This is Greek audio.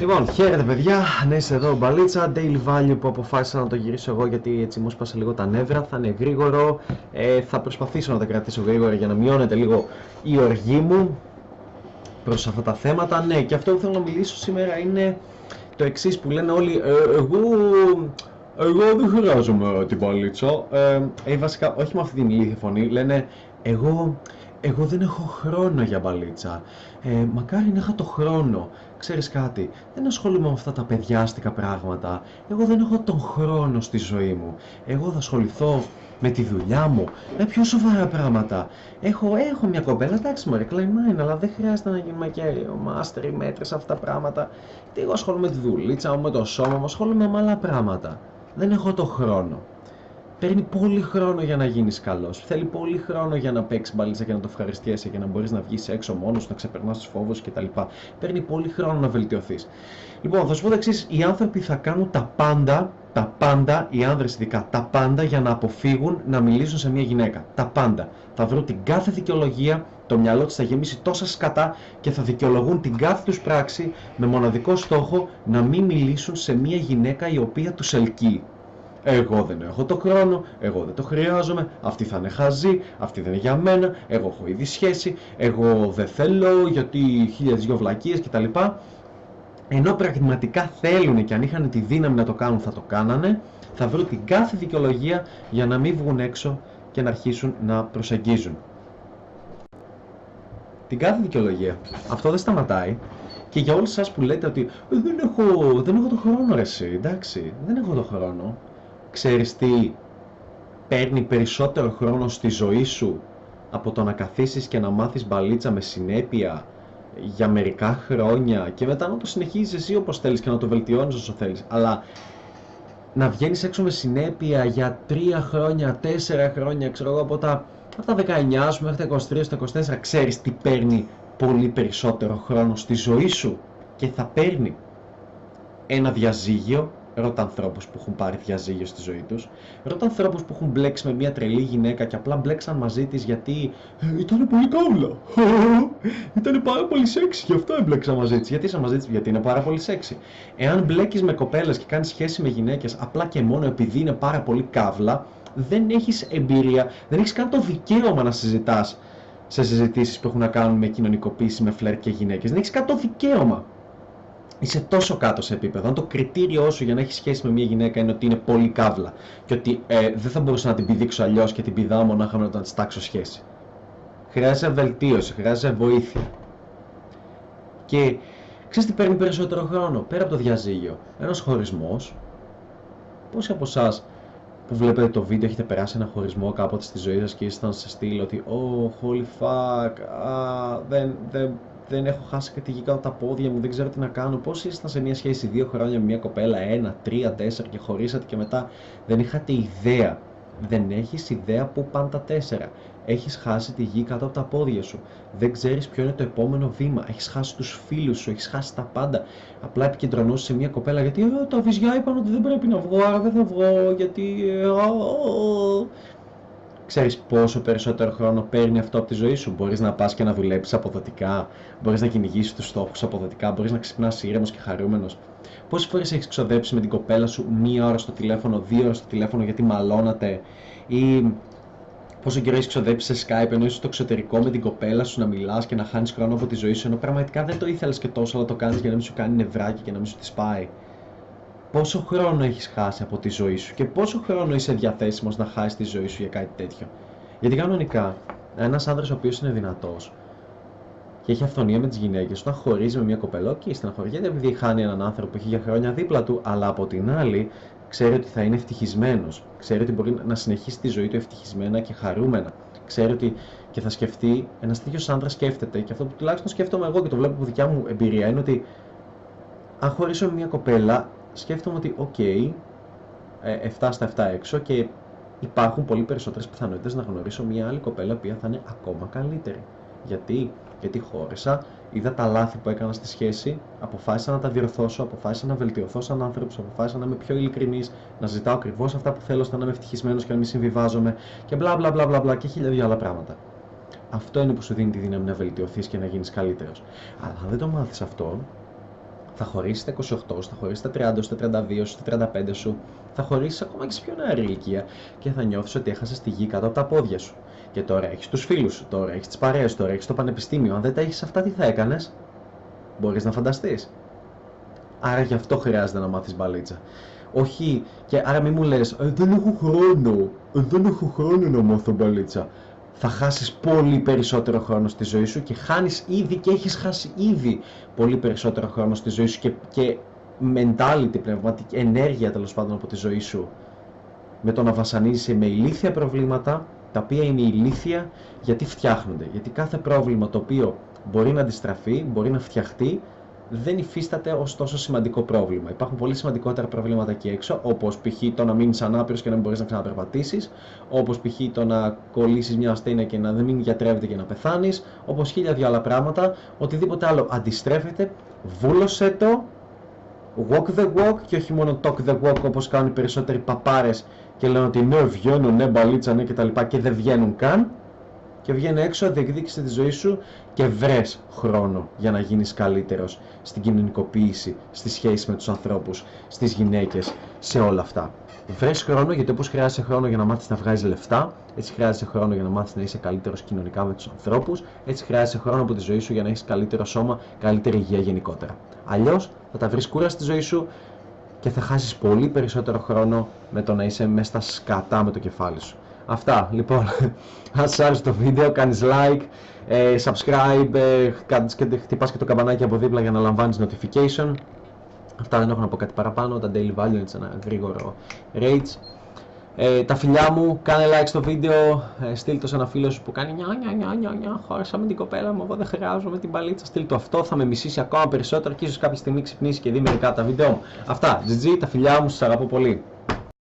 Λοιπόν, χαίρετε παιδιά, ναι είσαι εδώ μπαλίτσα, daily value που αποφάσισα να το γυρίσω εγώ γιατί έτσι μου σπάσε λίγο τα νεύρα, θα είναι γρήγορο, ε, θα προσπαθήσω να τα κρατήσω γρήγορα για να μειώνεται λίγο η οργή μου προς αυτά τα θέματα. Ναι, και αυτό που θέλω να μιλήσω σήμερα είναι το εξής που λένε όλοι, ε, εγώ, εγώ δεν χρειάζομαι την μπαλίτσα, ε, ε, βασικά όχι με αυτή την ηλίθια φωνή, λένε εγώ εγώ δεν έχω χρόνο για μπαλίτσα. Ε, μακάρι να είχα το χρόνο. Ξέρεις κάτι, δεν ασχολούμαι με αυτά τα παιδιάστικα πράγματα. Εγώ δεν έχω τον χρόνο στη ζωή μου. Εγώ θα ασχοληθώ με τη δουλειά μου, με πιο σοβαρά πράγματα. Έχω, έχω μια κοπέλα, εντάξει μωρέ, κλαϊμάιν, αλλά δεν χρειάζεται να γίνουμε και ο μάστερ ή μέτρες αυτά τα πράγματα. Τι εγώ ασχολούμαι με τη δουλίτσα μου, με το σώμα μου, ασχολούμαι με άλλα πράγματα. Δεν έχω το χρόνο. Παίρνει πολύ χρόνο για να γίνεις καλός. Θέλει πολύ χρόνο για να παίξεις μπαλίτσα και να το ευχαριστιέσαι και να μπορείς να βγεις έξω μόνος να ξεπερνάς τους φόβους κτλ. Παίρνει πολύ χρόνο να βελτιωθείς. Λοιπόν, θα σου πω το εξής: Οι άνθρωποι θα κάνουν τα πάντα, τα πάντα, οι άνδρες ειδικά, τα πάντα για να αποφύγουν να μιλήσουν σε μια γυναίκα. Τα πάντα. Θα βρουν την κάθε δικαιολογία, το μυαλό της θα γεμίσει τόσα σκατά και θα δικαιολογούν την κάθε τους πράξη με μοναδικό στόχο να μην μιλήσουν σε μια γυναίκα η οποία τους ελκύει. Εγώ δεν έχω το χρόνο, εγώ δεν το χρειάζομαι, αυτή θα είναι χαζή, αυτή δεν είναι για μένα, εγώ έχω ήδη σχέση, εγώ δεν θέλω γιατί χίλιες δυο βλακίες κτλ. Ενώ πραγματικά θέλουν και αν είχαν τη δύναμη να το κάνουν θα το κάνανε, θα βρουν την κάθε δικαιολογία για να μην βγουν έξω και να αρχίσουν να προσεγγίζουν. Την κάθε δικαιολογία. Αυτό δεν σταματάει. Και για όλους σας που λέτε ότι «Ε, δεν έχω, δεν έχω το χρόνο ρε εσύ, εντάξει, δεν έχω το χρόνο ξέρεις τι παίρνει περισσότερο χρόνο στη ζωή σου από το να καθίσεις και να μάθεις μπαλίτσα με συνέπεια για μερικά χρόνια και μετά να το συνεχίζεις εσύ όπως θέλεις και να το βελτιώνεις όσο θέλεις. Αλλά να βγαίνεις έξω με συνέπεια για τρία χρόνια, τέσσερα χρόνια ξέρω εγώ από τα, από τα 19 σου μέχρι τα 23, τα 24 ξέρεις τι παίρνει πολύ περισσότερο χρόνο στη ζωή σου και θα παίρνει ένα διαζύγιο Ρώτα ανθρώπους που έχουν πάρει διαζύγιο στη ζωή τους. Ρώτα ανθρώπους που έχουν μπλέξει με μια τρελή γυναίκα και απλά μπλέξαν μαζί της γιατί ε, ήταν πολύ καύλα. ήταν πάρα πολύ σεξι, γι' αυτό έμπλεξα μαζί της. Γιατί είσαι μαζί της, γιατί είναι πάρα πολύ σεξι. Εάν μπλέκεις με κοπέλες και κάνεις σχέση με γυναίκες απλά και μόνο επειδή είναι πάρα πολύ καύλα, δεν έχεις εμπειρία, δεν έχεις καν το δικαίωμα να συζητάς σε συζητήσεις που έχουν να κάνουν με κοινωνικοποίηση, με φλερ και γυναίκες. Δεν έχεις καν το δικαίωμα είσαι τόσο κάτω σε επίπεδο. Αν το κριτήριό σου για να έχεις σχέση με μια γυναίκα είναι ότι είναι πολύ καύλα και ότι ε, δεν θα μπορούσα να την πηδήξω αλλιώς και την πηδάω μονάχα να της τάξω σχέση. Χρειάζεται βελτίωση, χρειάζεται βοήθεια. Και ξέρεις τι παίρνει περισσότερο χρόνο, πέρα από το διαζύγιο. Ένας χωρισμός. Πόσοι από εσάς που βλέπετε το βίντεο έχετε περάσει ένα χωρισμό κάποτε στη ζωή σας και ήσασταν σε στήλο ότι Oh, holy fuck, ah, δεν, δεν δεν έχω χάσει και τη γη κάτω τα πόδια μου, δεν ξέρω τι να κάνω. Πώς ήσασταν σε μια σχέση δύο χρόνια με μια κοπέλα, ένα, τρία, τέσσερα και χωρίσατε και μετά δεν είχατε ιδέα. Δεν έχεις ιδέα πού πάνε τα τέσσερα. Έχεις χάσει τη γη κάτω από τα πόδια σου. Δεν ξέρεις ποιο είναι το επόμενο βήμα. Έχεις χάσει τους φίλους σου, έχεις χάσει τα πάντα. Απλά επικεντρωνούσε σε μια κοπέλα γιατί ε, τα βυζιά είπαν ότι δεν πρέπει να βγω, άρα δεν θα βγω, γιατί. Ε, Ξέρεις πόσο περισσότερο χρόνο παίρνει αυτό από τη ζωή σου. Μπορείς να πας και να δουλέψεις αποδοτικά, μπορείς να κυνηγήσεις τους στόχους αποδοτικά, μπορείς να ξυπνάς ήρεμος και χαρούμενος. Πόσες φορές έχεις ξοδέψει με την κοπέλα σου μία ώρα στο τηλέφωνο, δύο ώρε στο τηλέφωνο γιατί μαλώνατε, ή πόσο καιρό έχεις ξοδέψει σε Skype ενώ είσαι στο εξωτερικό με την κοπέλα σου να μιλάς και να χάνεις χρόνο από τη ζωή σου, ενώ πραγματικά δεν το ήθελες και τόσο, αλλά το κάνεις για να μην σου κάνει νευράκι και να μην σου τη σπάει; Πόσο χρόνο έχεις χάσει από τη ζωή σου και πόσο χρόνο είσαι διαθέσιμος να χάσεις τη ζωή σου για κάτι τέτοιο; Γιατί κανονικά, ένας άνδρας ο οποίος είναι δυνατός και έχει αφθονία με τις γυναίκες, όταν χωρίζει με μια κοπέλα, και στεναχωριέται επειδή χάνει έναν άνθρωπο που έχει για χρόνια δίπλα του, αλλά από την άλλη ξέρει ότι θα είναι ευτυχισμένος. Ξέρει ότι μπορεί να συνεχίσει τη ζωή του ευτυχισμένα και χαρούμενα. Ξέρει ότι και θα σκεφτεί, ένας τέτοιος άντρας σκέφτεται, και αυτό που τουλάχιστον σκέφτομαι εγώ και το βλέπω από δικιά μου εμπειρία είναι ότι αν χωρίσω με μια κοπέλα, σκέφτομαι ότι οκ, 7 ε, στα 7 έξω και υπάρχουν πολύ περισσότερες πιθανότητες να γνωρίσω μια άλλη κοπέλα που θα είναι ακόμα καλύτερη. Γιατί, γιατί χώρισα, είδα τα λάθη που έκανα στη σχέση, αποφάσισα να τα διορθώσω, αποφάσισα να βελτιωθώ σαν άνθρωπος, αποφάσισα να είμαι πιο ειλικρινής, να ζητάω ακριβώς αυτά που θέλω, ώστε να είμαι ευτυχισμένος και να μην συμβιβάζομαι και μπλα μπλα μπλα μπλα, μπλα και χίλια δύο άλλα πράγματα. Αυτό είναι που σου δίνει τη δύναμη να βελτιωθείς και να γίνεις καλύτερος. Αλλά αν δεν το μάθεις αυτό, Θα χωρίσεις στα 28 σου, θα χωρίσεις στα 30 στα 32 σου, στα 35 σου, θα χωρίσεις ακόμα και σε πιο νεαρή ηλικία και θα νιώθεις ότι έχασες τη γη κάτω από τα πόδια σου. Και τώρα έχεις τους φίλους σου, τώρα έχεις τις παρέες, τώρα έχεις το πανεπιστήμιο. Αν δεν τα έχεις αυτά, τι θα έκανες, μπορείς να φανταστείς. Άρα γι' αυτό χρειάζεται να μάθεις μπαλίτσα. Όχι, και άρα μην μου λες, «Ε, δεν έχω χρόνο, ε, δεν έχω χρόνο να μάθω μπαλίτσα. Θα χάσεις πολύ περισσότερο χρόνο στη ζωή σου και χάνεις ήδη και έχεις χάσει ήδη πολύ περισσότερο χρόνο στη ζωή σου και, και mentality, πνευματική ενέργεια τέλος πάντων από τη ζωή σου με το να βασανίζεσαι με ηλίθια προβλήματα τα οποία είναι ηλίθια γιατί φτιάχνονται. Γιατί κάθε πρόβλημα το οποίο μπορεί να αντιστραφεί, μπορεί να φτιαχτεί, δεν υφίσταται ως τόσο σημαντικό πρόβλημα. Υπάρχουν πολύ σημαντικότερα προβλήματα εκεί έξω, όπως π.χ. το να μείνεις ανάπηρος και να μην μπορείς να ξαναπερπατήσεις, όπως π.χ. το να κολλήσεις μια ασθένεια και να δεν μην γιατρεύεται και να πεθάνεις, όπως χίλια δυο άλλα πράγματα. Οτιδήποτε άλλο αντιστρέφεται, βούλωσε το, walk the walk και όχι μόνο talk the walk όπως κάνουν οι περισσότεροι παπάρες και λένε ότι ναι, βγαίνουν, ναι, μπαλίτσα, ναι κτλ. Και, και δεν βγαίνουν καν. Και βγαίνει έξω, διεκδίκησε τη ζωή σου και βρες χρόνο για να γίνεις καλύτερος στην κοινωνικοποίηση, στη σχέση με τους ανθρώπους, στις γυναίκες, σε όλα αυτά. Βρες χρόνο γιατί όπως χρειάζεσαι χρόνο για να μάθεις να βγάζεις λεφτά, έτσι χρειάζεσαι χρόνο για να μάθεις να είσαι καλύτερος κοινωνικά με τους ανθρώπους, έτσι χρειάζεσαι χρόνο από τη ζωή σου για να έχεις καλύτερο σώμα, καλύτερη υγεία γενικότερα. Αλλιώς θα τα βρεις κούρα στη ζωή σου και θα χάσεις πολύ περισσότερο χρόνο με το να είσαι μέσα στα σκατά με το κεφάλι σου. Αυτά, λοιπόν, αν σας άρεσε το βίντεο, κάνεις like, ε, subscribe, ε, και, χτυπάς και το καμπανάκι από δίπλα για να λαμβάνεις notification. Αυτά δεν έχω να πω κάτι παραπάνω, τα daily value είναι ένα γρήγορο rates. Ε, τα φιλιά μου, κάνε like στο βίντεο, ε, στείλ το σε ένα φίλο σου που κάνει νιά νιά νιά νιά νιά, χώρισα με την κοπέλα μου, εγώ δεν χρειάζομαι την παλίτσα, στείλ το αυτό, θα με μισήσει ακόμα περισσότερο και ίσως κάποια στιγμή ξυπνήσει και δει μερικά τα βίντεο μου. Αυτά, GG, τα φιλιά μου, σας αγαπώ πολύ.